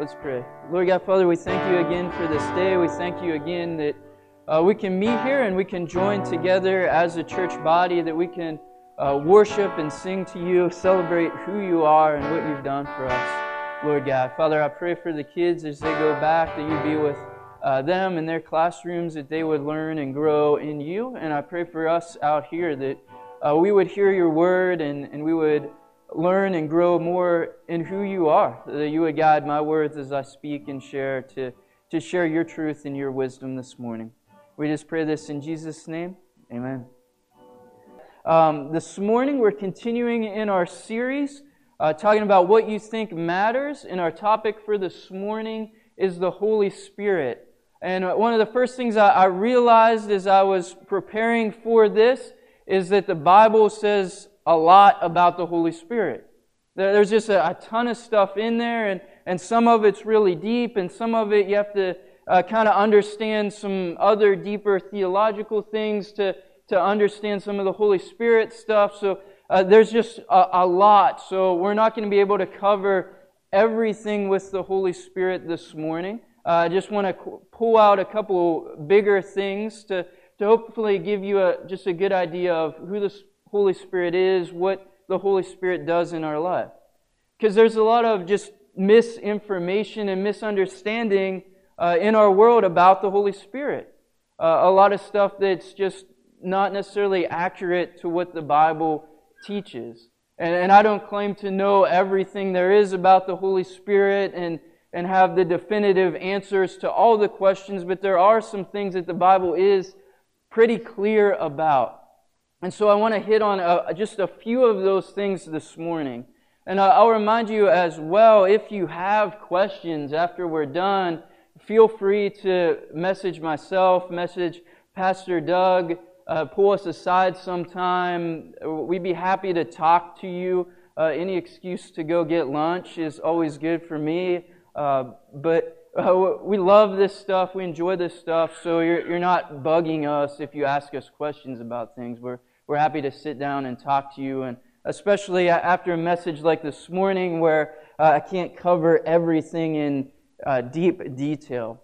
Let's pray. Lord God, Father, we thank you again for this day. We thank you again that uh, we can meet here and we can join together as a church body, that we can uh, worship and sing to you, celebrate who you are and what you've done for us, Lord God. Father, I pray for the kids as they go back that you be with uh, them in their classrooms, that they would learn and grow in you. And I pray for us out here that uh, we would hear your word and, and we would learn and grow more in who you are, that you would guide my words as I speak and share to, to share your truth and your wisdom this morning. We just pray this in Jesus' name. Amen. Um, this morning, we're continuing in our series uh, talking about what you think matters, and our topic for this morning is the Holy Spirit. And one of the first things I, I realized as I was preparing for this is that the Bible says a lot about the Holy Spirit. There's just a, a ton of stuff in there, and, and some of it's really deep, and some of it you have to uh, kind of understand some other deeper theological things to, to understand some of the Holy Spirit stuff. So uh, there's just a, a lot. So we're not going to be able to cover everything with the Holy Spirit this morning. Uh, I just want to pull out a couple bigger things to, to hopefully give you a, just a good idea of who the Holy Spirit is, what the Holy Spirit does in our life. Because there's a lot of just misinformation and misunderstanding uh, in our world about the Holy Spirit. Uh, a lot of stuff that's just not necessarily accurate to what the Bible teaches. And, and I don't claim to know everything there is about the Holy Spirit and, and have the definitive answers to all the questions, but there are some things that the Bible is pretty clear about. And so I want to hit on uh, just a few of those things this morning. And I'll remind you as well, if you have questions after we're done, feel free to message myself, message Pastor Doug, uh, pull us aside sometime. We'd be happy to talk to you. Uh, any excuse to go get lunch is always good for me. Uh, but uh, we love this stuff. We enjoy this stuff. So you're, you're not bugging us if you ask us questions about things. We're we're happy to sit down and talk to you. And especially after a message like this morning where uh, I can't cover everything in uh, deep detail.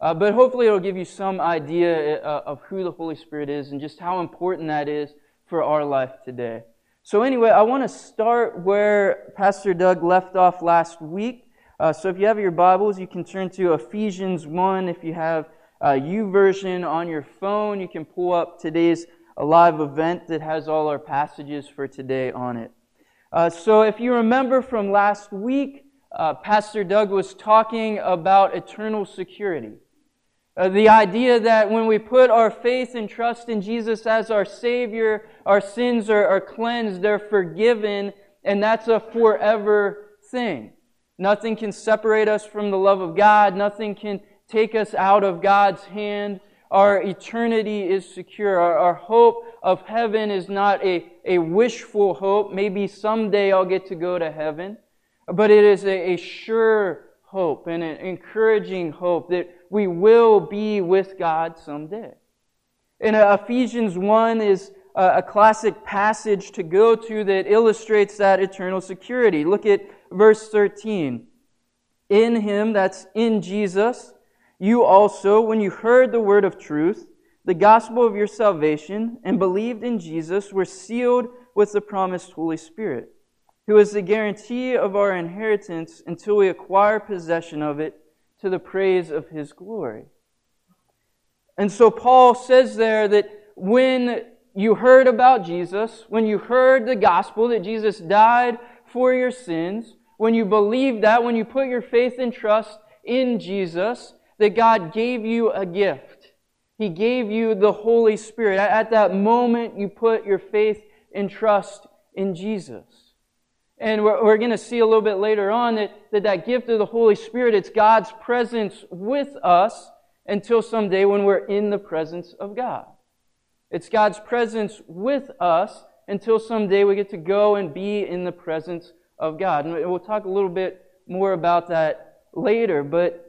Uh, but hopefully it'll give you some idea uh, of who the Holy Spirit is and just how important that is for our life today. So anyway, I want to start where Pastor Doug left off last week. Uh, so if you have your Bibles, you can turn to Ephesians 1. If you have a version on your phone, you can pull up today's a live event that has all our passages for today on it. Uh, so, if you remember from last week, uh, Pastor Doug was talking about eternal security. Uh, the idea that when we put our faith and trust in Jesus as our Savior, our sins are, are cleansed, they're forgiven, and that's a forever thing. Nothing can separate us from the love of God. Nothing can take us out of God's hand. Our eternity is secure. Our, our, hope of heaven is not a, a wishful hope. Maybe someday I'll get to go to heaven. But it is a, a sure hope and an encouraging hope that we will be with God someday. And uh, Ephesians 1 is a, a classic passage to go to that illustrates that eternal security. Look at verse 13. In Him, that's in Jesus, you also, when you heard the word of truth, the gospel of your salvation, and believed in Jesus, were sealed with the promised Holy Spirit, who is the guarantee of our inheritance until we acquire possession of it to the praise of his glory. And so Paul says there that when you heard about Jesus, when you heard the gospel that Jesus died for your sins, when you believed that, when you put your faith and trust in Jesus, that God gave you a gift. He gave you the Holy Spirit. At that moment, you put your faith and trust in Jesus. And we're, we're going to see a little bit later on that, that that gift of the Holy Spirit, it's God's presence with us until someday when we're in the presence of God. It's God's presence with us until someday we get to go and be in the presence of God. And we'll talk a little bit more about that later, but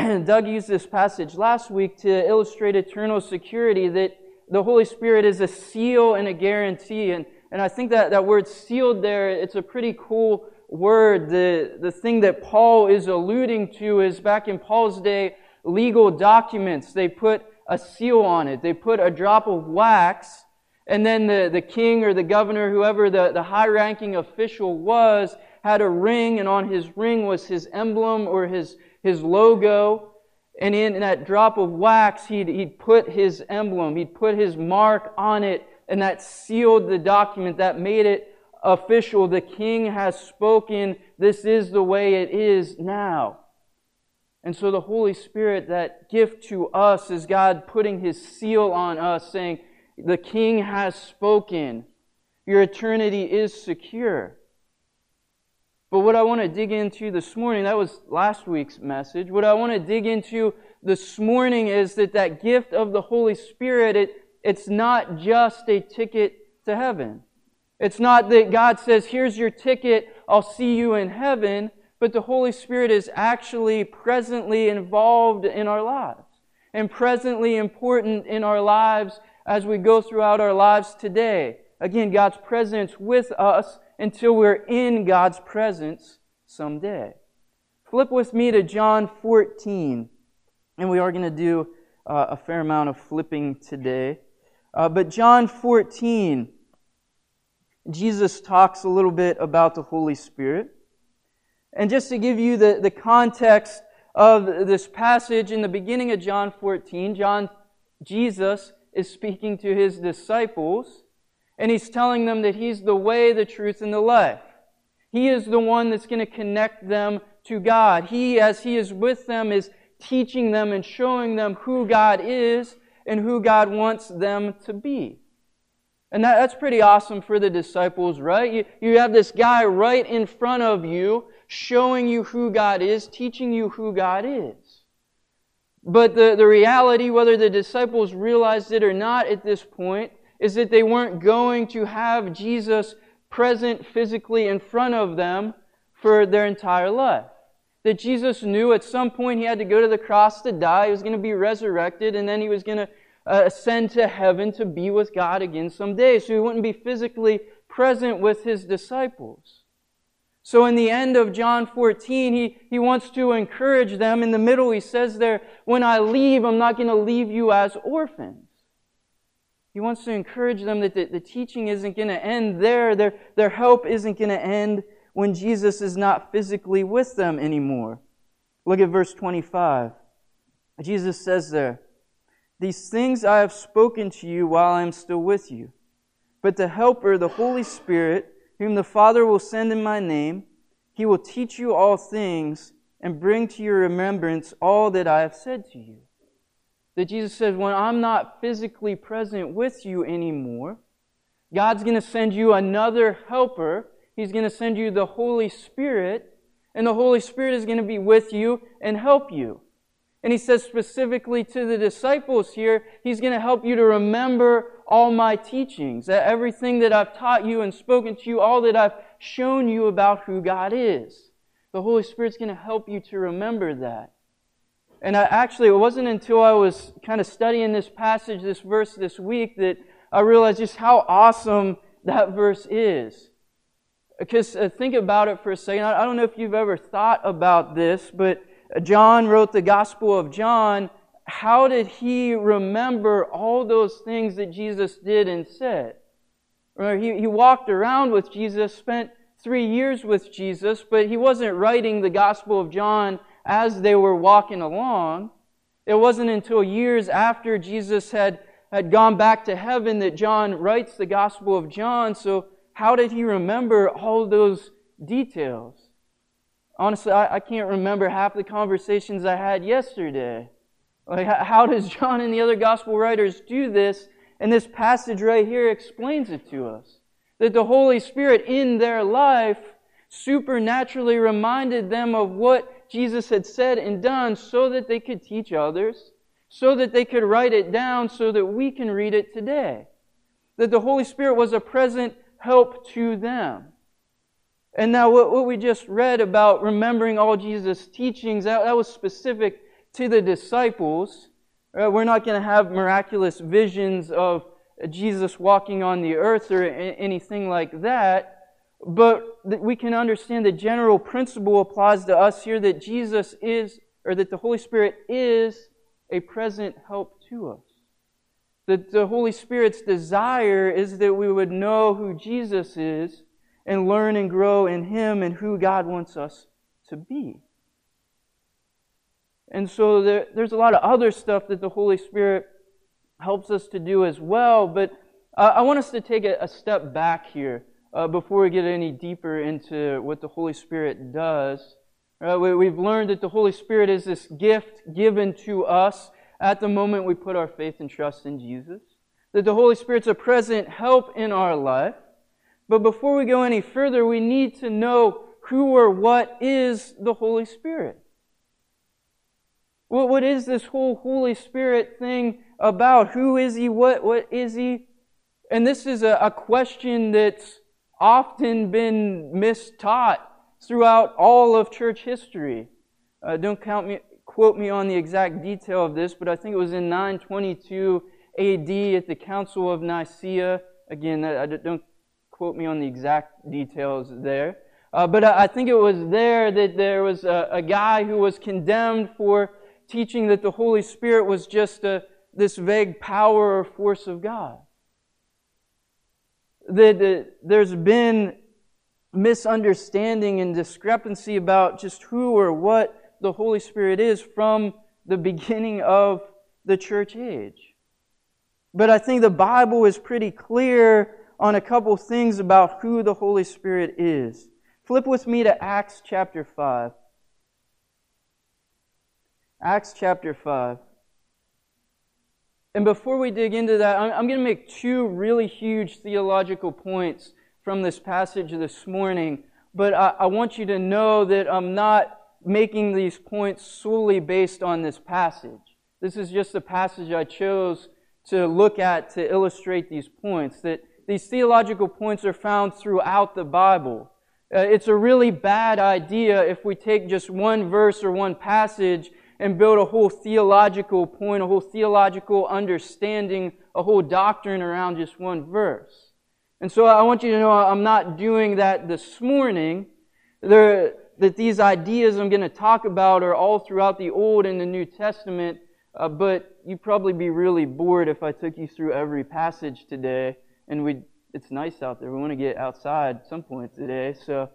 Doug used this passage last week to illustrate eternal security that the Holy Spirit is a seal and a guarantee. And, and I think that that word sealed there, it's a pretty cool word, the, the thing that Paul is alluding to is back in Paul's day, legal documents. They put a seal on it. They put a drop of wax, and then the, the king or the governor, whoever the, the high ranking official was, had a ring, and on his ring was his emblem or his, his logo. And in that drop of wax, he'd, he'd put his emblem, he'd put his mark on it, and that sealed the document, that made it official. The king has spoken. This is the way it is now. And so the Holy Spirit, that gift to us, is God putting his seal on us, saying, The king has spoken. Your eternity is secure. But what I want to dig into this morning, that was last week's message. What I want to dig into this morning is that that gift of the Holy Spirit, it, it's not just a ticket to heaven. It's not that God says, here's your ticket, I'll see you in heaven, but the Holy Spirit is actually presently involved in our lives and presently important in our lives as we go throughout our lives today. Again, God's presence with us until we're in God's presence someday. Flip with me to John 14, and we are going to do uh, a fair amount of flipping today. Uh, but John 14, Jesus talks a little bit about the Holy Spirit. And just to give you the, the context of this passage, in the beginning of John 14, John, Jesus is speaking to his disciples and he's telling them that he's the way, the truth, and the life. He is the one that's going to connect them to God. He, as he is with them, is teaching them and showing them who God is and who God wants them to be. And that, that's pretty awesome for the disciples, right? You, you have this guy right in front of you showing you who God is, teaching you who God is. But the, the reality, whether the disciples realized it or not at this point, is that they weren't going to have Jesus present physically in front of them for their entire life. That Jesus knew at some point he had to go to the cross to die, he was going to be resurrected, and then he was going to uh, ascend to heaven to be with God again someday. So he wouldn't be physically present with his disciples. So in the end of John 14, he, he wants to encourage them. In the middle, he says there, When I leave, I'm not going to leave you as orphans. He wants to encourage them that the, the teaching isn't going to end there. Their, their help isn't going to end when Jesus is not physically with them anymore. Look at verse 25. Jesus says there, These things I have spoken to you while I am still with you. But the Helper, the Holy Spirit, whom the Father will send in my name, he will teach you all things and bring to your remembrance all that I have said to you. That Jesus says, when I'm not physically present with you anymore, God's going to send you another helper. He's going to send you the Holy Spirit, and the Holy Spirit is going to be with you and help you. And he says specifically to the disciples here, he's going to help you to remember all my teachings, that everything that I've taught you and spoken to you, all that I've shown you about who God is. The Holy Spirit's going to help you to remember that. And I, actually, it wasn't until I was kind of studying this passage, this verse this week, that I realized just how awesome that verse is. Because uh, think about it for a second. I, I don't know if you've ever thought about this, but John wrote the Gospel of John. How did he remember all those things that Jesus did and said? Remember, he, he walked around with Jesus, spent three years with Jesus, but he wasn't writing the Gospel of John as they were walking along. It wasn't until years after Jesus had, had gone back to heaven that John writes the Gospel of John. So, how did he remember all those details? Honestly, I, I can't remember half the conversations I had yesterday. Like, how does John and the other Gospel writers do this? And this passage right here explains it to us. That the Holy Spirit in their life supernaturally reminded them of what Jesus had said and done so that they could teach others, so that they could write it down so that we can read it today. That the Holy Spirit was a present help to them. And now, what, what we just read about remembering all Jesus' teachings, that, that was specific to the disciples. Uh, we're not going to have miraculous visions of Jesus walking on the earth or anything like that. But we can understand the general principle applies to us here that Jesus is, or that the Holy Spirit is a present help to us. That the Holy Spirit's desire is that we would know who Jesus is and learn and grow in Him and who God wants us to be. And so there, there's a lot of other stuff that the Holy Spirit helps us to do as well, but uh, I want us to take a, a step back here uh, before we get any deeper into what the Holy Spirit does. Uh, we, we've learned that the Holy Spirit is this gift given to us at the moment we put our faith and trust in Jesus. That the Holy Spirit's a present help in our life. But before we go any further, we need to know who or what is the Holy Spirit. What, what is this whole Holy Spirit thing about? Who is He? What, what is He? And this is a, a question that's often been mistaught throughout all of church history. Uh, don't count me, quote me on the exact detail of this, but I think it was in 922 AD at the Council of Nicaea. Again, I don't quote me on the exact details there. Uh, but I think it was there that there was a, a, guy who was condemned for teaching that the Holy Spirit was just a, this vague power or force of God that there's been misunderstanding and discrepancy about just who or what the Holy Spirit is from the beginning of the church age. But I think the Bible is pretty clear on a couple things about who the Holy Spirit is. Flip with me to Acts chapter 5. Acts chapter 5. And before we dig into that, I'm, going to make two really huge theological points from this passage this morning. But I, want you to know that I'm not making these points solely based on this passage. This is just a passage I chose to look at to illustrate these points. That these theological points are found throughout the Bible. Uh, it's a really bad idea if we take just one verse or one passage and build a whole theological point, a whole theological understanding, a whole doctrine around just one verse. And so I want you to know I'm not doing that this morning. There, that these ideas I'm going to talk about are all throughout the Old and the New Testament, uh, but you'd probably be really bored if I took you through every passage today. And we, it's nice out there. We want to get outside some point today. So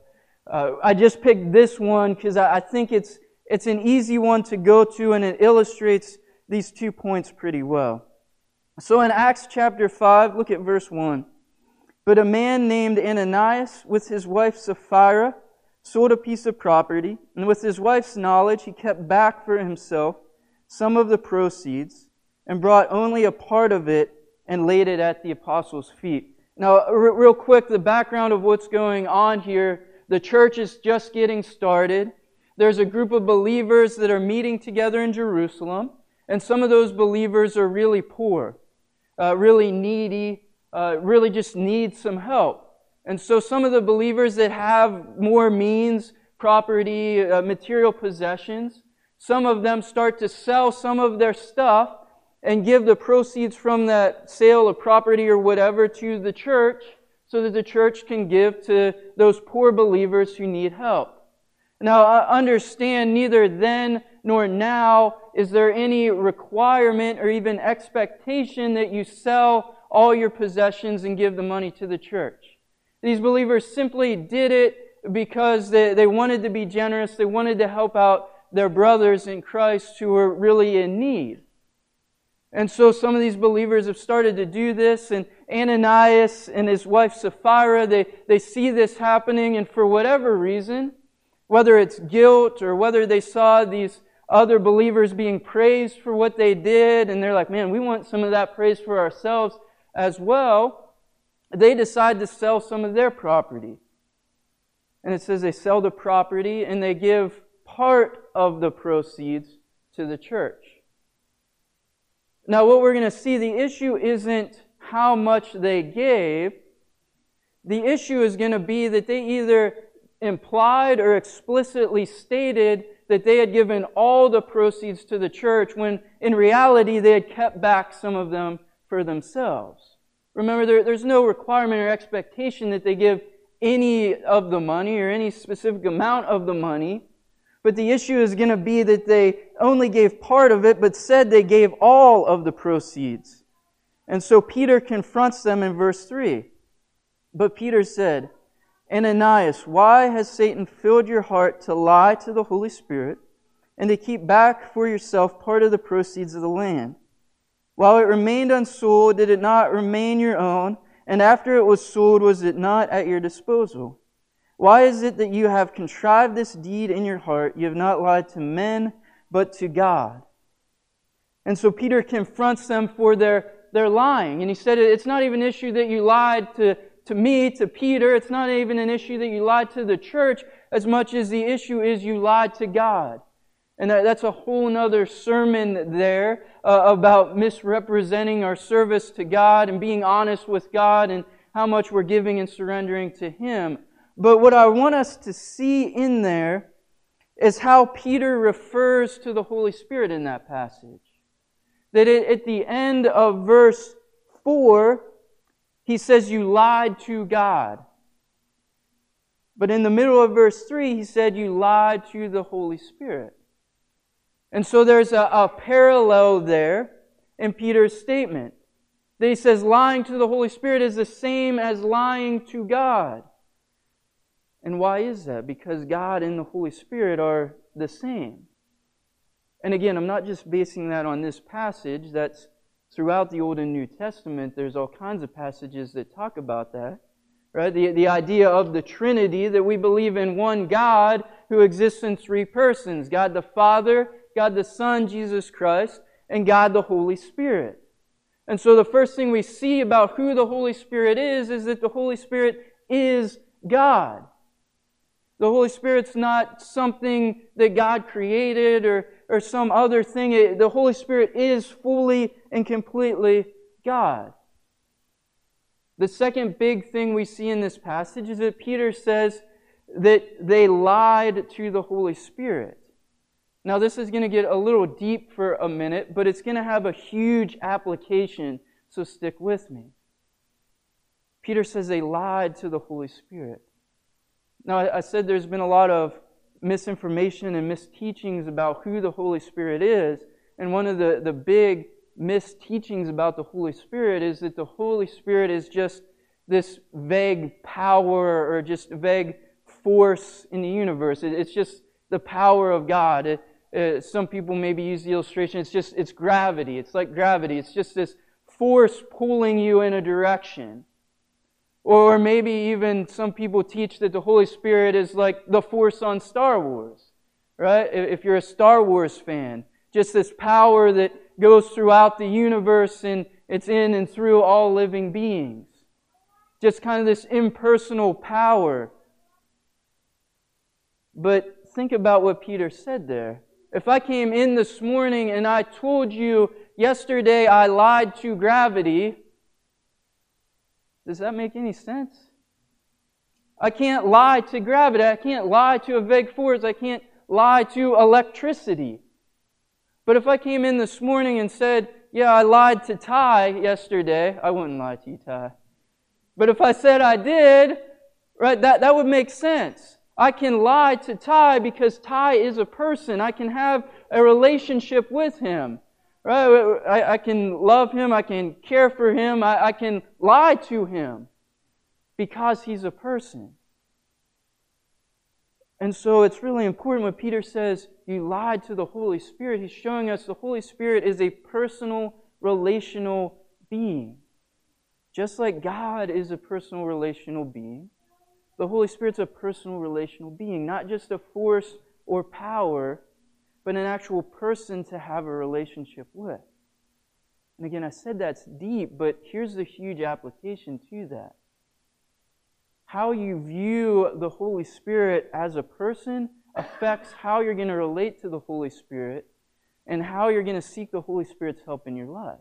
uh, I just picked this one because I, I think it's it's an easy one to go to and it illustrates these two points pretty well. So in Acts chapter 5, look at verse 1. But a man named Ananias, with his wife Sapphira, sold a piece of property, and with his wife's knowledge, he kept back for himself some of the proceeds, and brought only a part of it and laid it at the apostles' feet. Now, real quick, the background of what's going on here. The church is just getting started there's a group of believers that are meeting together in Jerusalem, and some of those believers are really poor, uh, really needy, uh, really just need some help. And so some of the believers that have more means, property, uh, material possessions, some of them start to sell some of their stuff and give the proceeds from that sale of property or whatever to the church so that the church can give to those poor believers who need help. Now, understand neither then nor now is there any requirement or even expectation that you sell all your possessions and give the money to the church. These believers simply did it because they, they wanted to be generous. They wanted to help out their brothers in Christ who were really in need. And so some of these believers have started to do this, and Ananias and his wife Sapphira, they, they see this happening, and for whatever reason, whether it's guilt or whether they saw these other believers being praised for what they did, and they're like, man, we want some of that praise for ourselves as well, they decide to sell some of their property. And it says they sell the property and they give part of the proceeds to the church. Now, what we're going to see, the issue isn't how much they gave. The issue is going to be that they either implied or explicitly stated that they had given all the proceeds to the church when in reality they had kept back some of them for themselves. Remember, there, there's no requirement or expectation that they give any of the money or any specific amount of the money. But the issue is going to be that they only gave part of it, but said they gave all of the proceeds. And so Peter confronts them in verse 3. But Peter said, Ananias, why has Satan filled your heart to lie to the Holy Spirit and to keep back for yourself part of the proceeds of the land? While it remained unsold, did it not remain your own? And after it was sold, was it not at your disposal? Why is it that you have contrived this deed in your heart? You have not lied to men, but to God. And so Peter confronts them for their, their lying. And he said, It's not even an issue that you lied to, to me, to Peter. It's not even an issue that you lied to the church as much as the issue is you lied to God. And that, that's a whole other sermon there uh, about misrepresenting our service to God and being honest with God and how much we're giving and surrendering to Him. But what I want us to see in there is how Peter refers to the Holy Spirit in that passage. That at the end of verse 4, he says, You lied to God. But in the middle of verse 3, he said, You lied to the Holy Spirit. And so there's a, a parallel there in Peter's statement. That he says lying to the Holy Spirit is the same as lying to God. And why is that? Because God and the Holy Spirit are the same. And again, I'm not just basing that on this passage. That's throughout the Old and New Testament. There's all kinds of passages that talk about that. Right? The, the idea of the Trinity, that we believe in one God who exists in three persons God the Father, God the Son, Jesus Christ, and God the Holy Spirit. And so the first thing we see about who the Holy Spirit is is that the Holy Spirit is God. The Holy Spirit's not something that God created or, or some other thing. It, the Holy Spirit is fully and completely God. The second big thing we see in this passage is that Peter says that they lied to the Holy Spirit. Now, this is going to get a little deep for a minute, but it's going to have a huge application, so stick with me. Peter says they lied to the Holy Spirit. Now, I said there's been a lot of misinformation and misteachings about who the Holy Spirit is. And one of the, the big misteachings about the Holy Spirit is that the Holy Spirit is just this vague power or just vague force in the universe. It, it's just the power of God. It, some people maybe use the illustration. It's just, it's gravity. It's like gravity. It's just this force pulling you in a direction. Or maybe even some people teach that the Holy Spirit is like the force on Star Wars, right? If you're a Star Wars fan, just this power that goes throughout the universe and it's in and through all living beings. Just kind of this impersonal power. But think about what Peter said there. If I came in this morning and I told you yesterday I lied to gravity, does that make any sense? I can't lie to gravity. I can't lie to a vague force. I can't lie to electricity. But if I came in this morning and said, Yeah, I lied to Ty yesterday, I wouldn't lie to you, Ty. But if I said I did, right, that, that would make sense. I can lie to Ty because Ty is a person. I can have a relationship with him. Right? I, I can love him. I can care for him. I, I can lie to him because he's a person. And so it's really important when Peter says, You lied to the Holy Spirit. He's showing us the Holy Spirit is a personal, relational being. Just like God is a personal, relational being, the Holy Spirit's a personal, relational being, not just a force or power but an actual person to have a relationship with. And again, I said that's deep, but here's the huge application to that. How you view the Holy Spirit as a person affects how you're going to relate to the Holy Spirit and how you're going to seek the Holy Spirit's help in your life.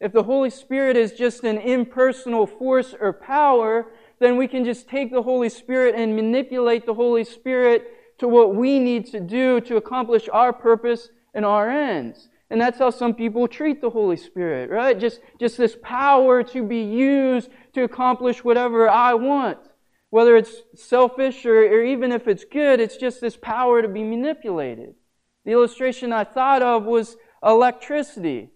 If the Holy Spirit is just an impersonal force or power, then we can just take the Holy Spirit and manipulate the Holy Spirit to what we need to do to accomplish our purpose and our ends. And that's how some people treat the Holy Spirit, right? Just, just this power to be used to accomplish whatever I want. whether it's selfish or, or even if it's good, it's just this power to be manipulated. The illustration I thought of was electricity.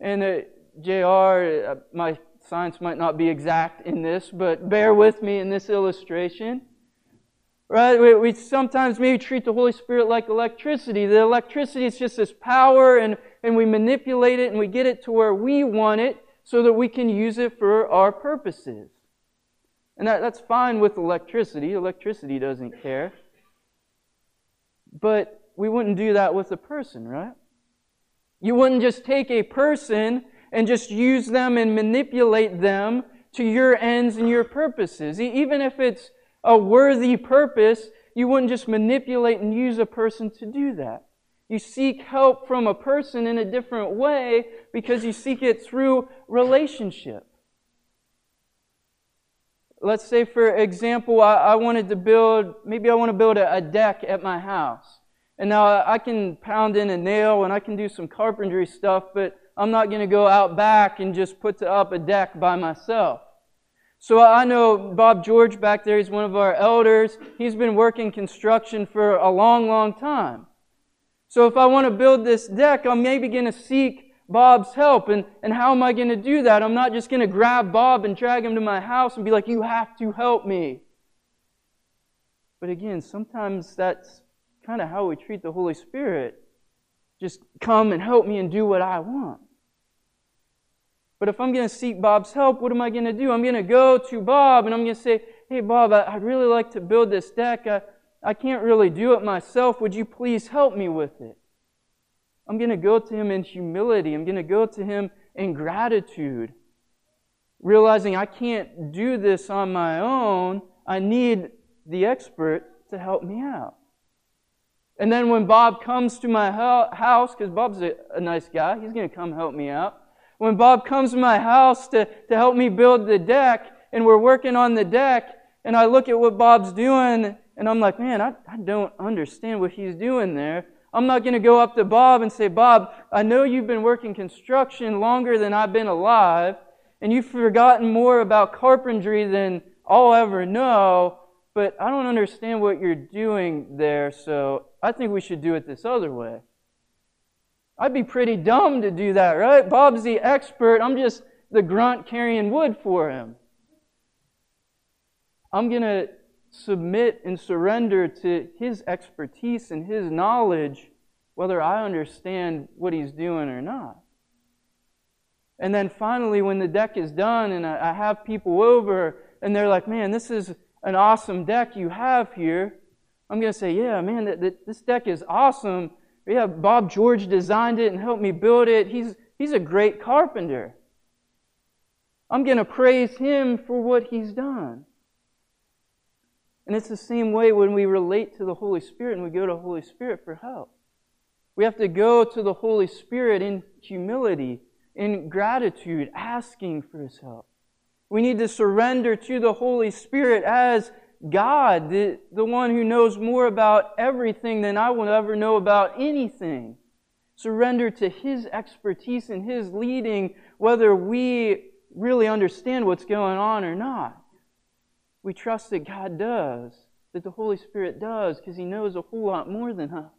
And uh, JR, uh, my science might not be exact in this, but bear with me in this illustration. Right? We, we, sometimes maybe treat the Holy Spirit like electricity. The electricity is just this power, and, and we manipulate it and we get it to where we want it so that we can use it for our purposes. And that, that's fine with electricity. Electricity doesn't care. But we wouldn't do that with a person, right? You wouldn't just take a person and just use them and manipulate them to your ends and your purposes. Even if it's a worthy purpose, you wouldn't just manipulate and use a person to do that. You seek help from a person in a different way because you seek it through relationship. Let's say, for example, I, I wanted to build, maybe I want to build a, a deck at my house. And now I can pound in a nail and I can do some carpentry stuff, but I'm not going to go out back and just put up a deck by myself. So I know Bob George back there, he's one of our elders. He's been working construction for a long, long time. So if I want to build this deck, I'm maybe going to seek Bob's help. And, and how am I going to do that? I'm not just going to grab Bob and drag him to my house and be like, you have to help me. But again, sometimes that's kind of how we treat the Holy Spirit. Just come and help me and do what I want. But if I'm going to seek Bob's help, what am I going to do? I'm going to go to Bob and I'm going to say, Hey, Bob, I'd really like to build this deck. I, I can't really do it myself. Would you please help me with it? I'm going to go to him in humility. I'm going to go to him in gratitude, realizing I can't do this on my own. I need the expert to help me out. And then when Bob comes to my house, because Bob's a, a nice guy, he's going to come help me out. When Bob comes to my house to, to help me build the deck, and we're working on the deck, and I look at what Bob's doing, and I'm like, man, I, I don't understand what he's doing there. I'm not going to go up to Bob and say, Bob, I know you've been working construction longer than I've been alive, and you've forgotten more about carpentry than I'll ever know, but I don't understand what you're doing there, so I think we should do it this other way. I'd be pretty dumb to do that, right? Bob's the expert. I'm just the grunt carrying wood for him. I'm going to submit and surrender to his expertise and his knowledge, whether I understand what he's doing or not. And then finally, when the deck is done and I have people over and they're like, man, this is an awesome deck you have here, I'm going to say, yeah, man, this deck is awesome. Yeah, Bob George designed it and helped me build it. He's, he's a great carpenter. I'm going to praise him for what he's done. And it's the same way when we relate to the Holy Spirit and we go to the Holy Spirit for help. We have to go to the Holy Spirit in humility, in gratitude, asking for his help. We need to surrender to the Holy Spirit as God, the, the one who knows more about everything than I will ever know about anything. Surrender to His expertise and His leading, whether we really understand what's going on or not. We trust that God does, that the Holy Spirit does, because He knows a whole lot more than us.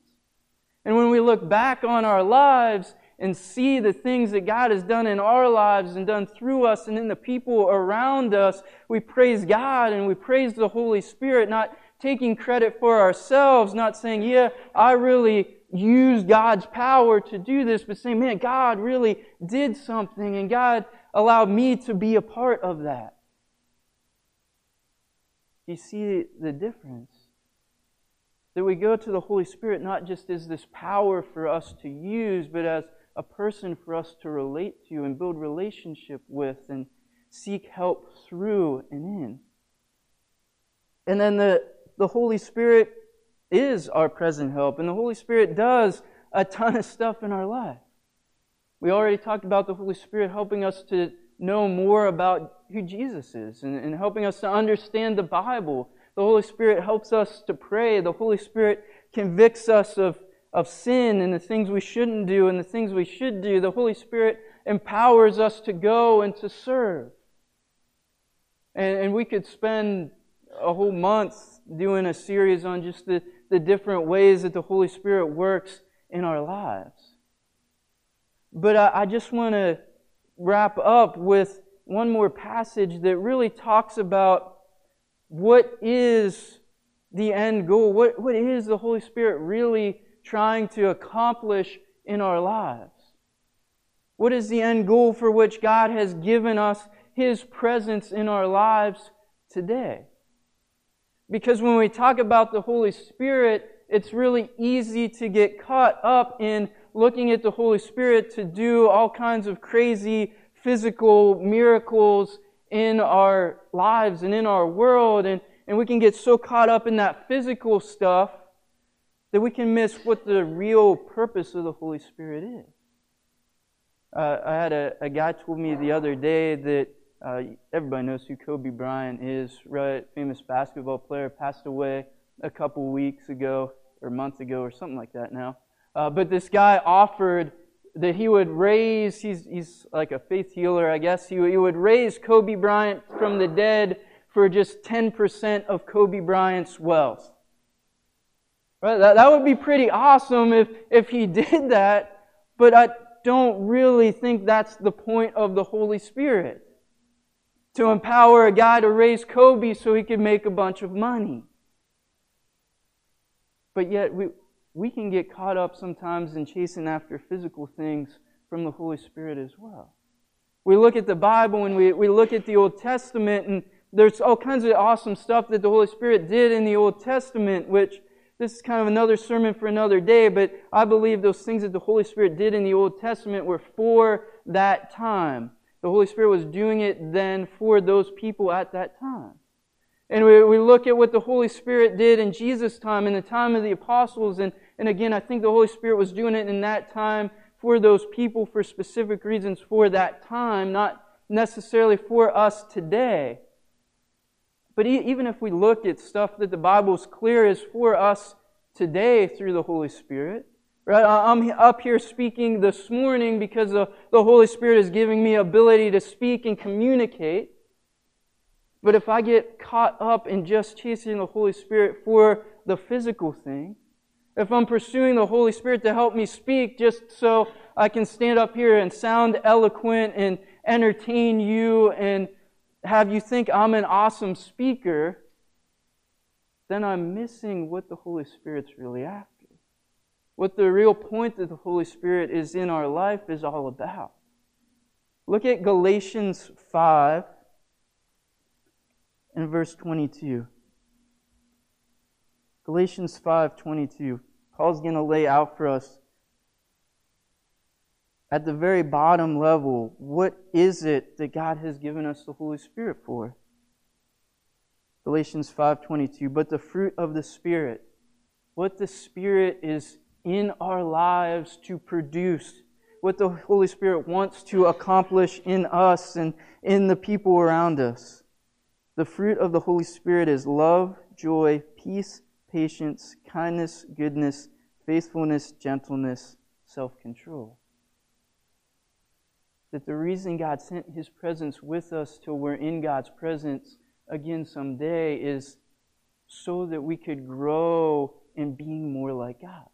And when we look back on our lives and see the things that God has done in our lives and done through us and in the people around us, we praise God and we praise the Holy Spirit, not taking credit for ourselves, not saying, yeah, I really used God's power to do this, but saying, man, God really did something and God allowed me to be a part of that. You see the difference? That we go to the Holy Spirit not just as this power for us to use, but as a person for us to relate to and build relationship with and seek help through and in. And then the, the Holy Spirit is our present help, and the Holy Spirit does a ton of stuff in our life. We already talked about the Holy Spirit helping us to know more about who Jesus is and, and helping us to understand the Bible. The Holy Spirit helps us to pray. The Holy Spirit convicts us of of sin and the things we shouldn't do and the things we should do, the Holy Spirit empowers us to go and to serve. And, and we could spend a whole month doing a series on just the, the different ways that the Holy Spirit works in our lives. But I, I just want to wrap up with one more passage that really talks about what is the end goal? What, what is the Holy Spirit really trying to accomplish in our lives? What is the end goal for which God has given us His presence in our lives today? Because when we talk about the Holy Spirit, it's really easy to get caught up in looking at the Holy Spirit to do all kinds of crazy physical miracles in our lives and in our world. And, and we can get so caught up in that physical stuff that we can miss what the real purpose of the Holy Spirit is. Uh, I had a, a guy told me the other day that uh, everybody knows who Kobe Bryant is, right? Famous basketball player, passed away a couple weeks ago or months ago or something like that now. Uh, but this guy offered that he would raise, he's, he's like a faith healer, I guess. He, he would raise Kobe Bryant from the dead for just 10% of Kobe Bryant's wealth. Right? That, that would be pretty awesome if, if he did that, but I don't really think that's the point of the Holy Spirit. To empower a guy to raise Kobe so he could make a bunch of money. But yet, we, we can get caught up sometimes in chasing after physical things from the Holy Spirit as well. We look at the Bible and we, we look at the Old Testament, and there's all kinds of awesome stuff that the Holy Spirit did in the Old Testament, which this is kind of another sermon for another day, but I believe those things that the Holy Spirit did in the Old Testament were for that time. The Holy Spirit was doing it then for those people at that time. And we, we look at what the Holy Spirit did in Jesus' time, in the time of the apostles, and and again, I think the Holy Spirit was doing it in that time for those people for specific reasons for that time, not necessarily for us today. But even if we look at stuff that the Bible is clear is for us today through the Holy Spirit, right? I'm up here speaking this morning because the, the Holy Spirit is giving me ability to speak and communicate. But if I get caught up in just chasing the Holy Spirit for the physical thing, if I'm pursuing the Holy Spirit to help me speak just so I can stand up here and sound eloquent and entertain you and have you think I'm an awesome speaker, then I'm missing what the Holy Spirit's really after. What the real point that the Holy Spirit is in our life is all about. Look at Galatians 5 and verse 22. Galatians 5:22. Paul's going to lay out for us at the very bottom level, what is it that God has given us the Holy Spirit for? Galatians 5:22, but the fruit of the Spirit, what the Spirit is in our lives to produce, what the Holy Spirit wants to accomplish in us and in the people around us. The fruit of the Holy Spirit is love, joy, peace, patience, kindness, goodness, faithfulness, gentleness, self control. That the reason God sent His presence with us till we're in God's presence again someday is so that we could grow in being more like God.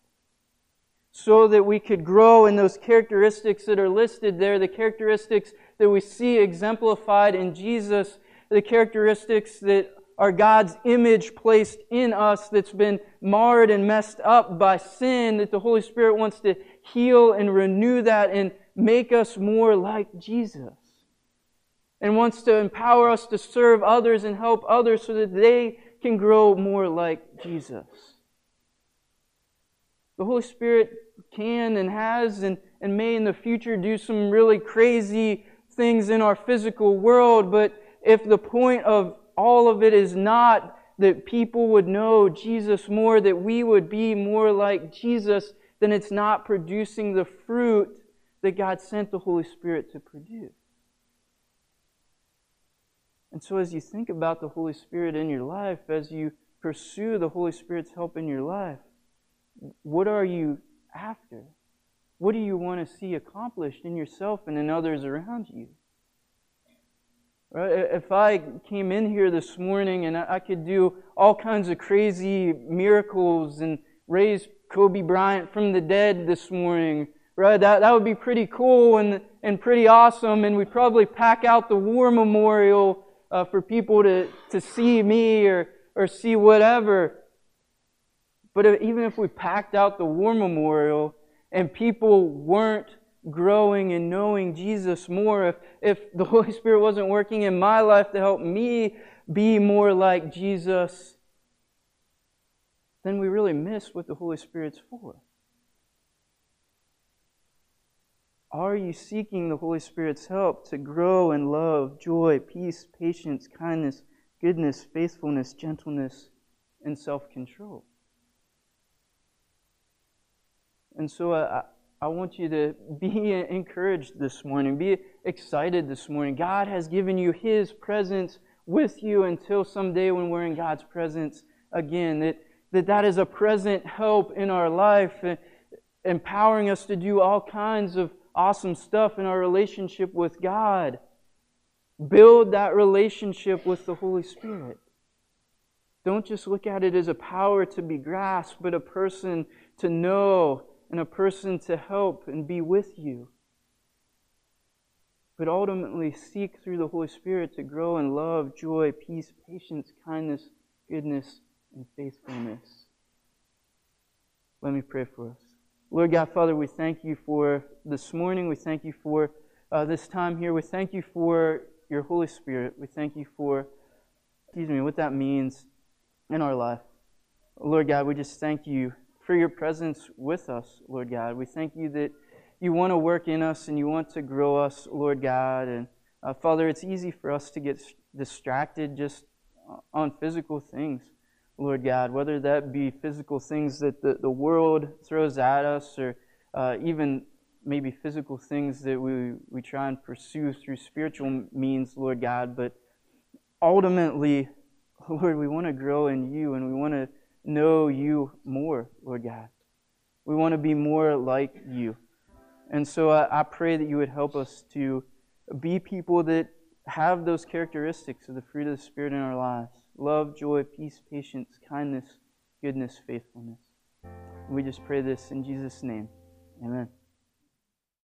So that we could grow in those characteristics that are listed there, the characteristics that we see exemplified in Jesus, the characteristics that are God's image placed in us that's been marred and messed up by sin, that the Holy Spirit wants to heal and renew that and make us more like Jesus. And wants to empower us to serve others and help others so that they can grow more like Jesus. The Holy Spirit can and has and, and may in the future do some really crazy things in our physical world, but if the point of all of it is not that people would know Jesus more, that we would be more like Jesus, then it's not producing the fruit that God sent the Holy Spirit to produce. And so, as you think about the Holy Spirit in your life, as you pursue the Holy Spirit's help in your life, what are you after? What do you want to see accomplished in yourself and in others around you? Right? If I came in here this morning and I could do all kinds of crazy miracles and raise Kobe Bryant from the dead this morning, right? That, that would be pretty cool and, and pretty awesome. And we'd probably pack out the war memorial uh, for people to, to see me or, or see whatever. But if, even if we packed out the war memorial and people weren't growing and knowing Jesus more, if, if the Holy Spirit wasn't working in my life to help me be more like Jesus, then we really miss what the Holy Spirit's for. Are you seeking the Holy Spirit's help to grow in love, joy, peace, patience, kindness, goodness, faithfulness, gentleness, and self control? And so I, I want you to be encouraged this morning, be excited this morning. God has given you His presence with you until someday when we're in God's presence again. That that, that is a present help in our life, eh, empowering us to do all kinds of awesome stuff in our relationship with God. Build that relationship with the Holy Spirit. Don't just look at it as a power to be grasped, but a person to know and a person to help and be with you. But ultimately, seek through the Holy Spirit to grow in love, joy, peace, patience, kindness, goodness, and faithfulness. Let me pray for us. Lord God, Father, we thank you for this morning. We thank you for uh, this time here. We thank you for your Holy Spirit. We thank you for, excuse me, what that means in our life. Lord God, we just thank you for your presence with us, Lord God. We thank you that you want to work in us and you want to grow us, Lord God. And uh, Father, it's easy for us to get distracted just on physical things, Lord God, whether that be physical things that the, the world throws at us or uh, even maybe physical things that we, we try and pursue through spiritual means, Lord God. But ultimately, Lord, we want to grow in you and we want to know you more, Lord God. We want to be more like you. And so I, I pray that you would help us to be people that have those characteristics of the fruit of the Spirit in our lives love, joy, peace, patience, kindness, goodness, faithfulness. And we just pray this in Jesus' name. Amen.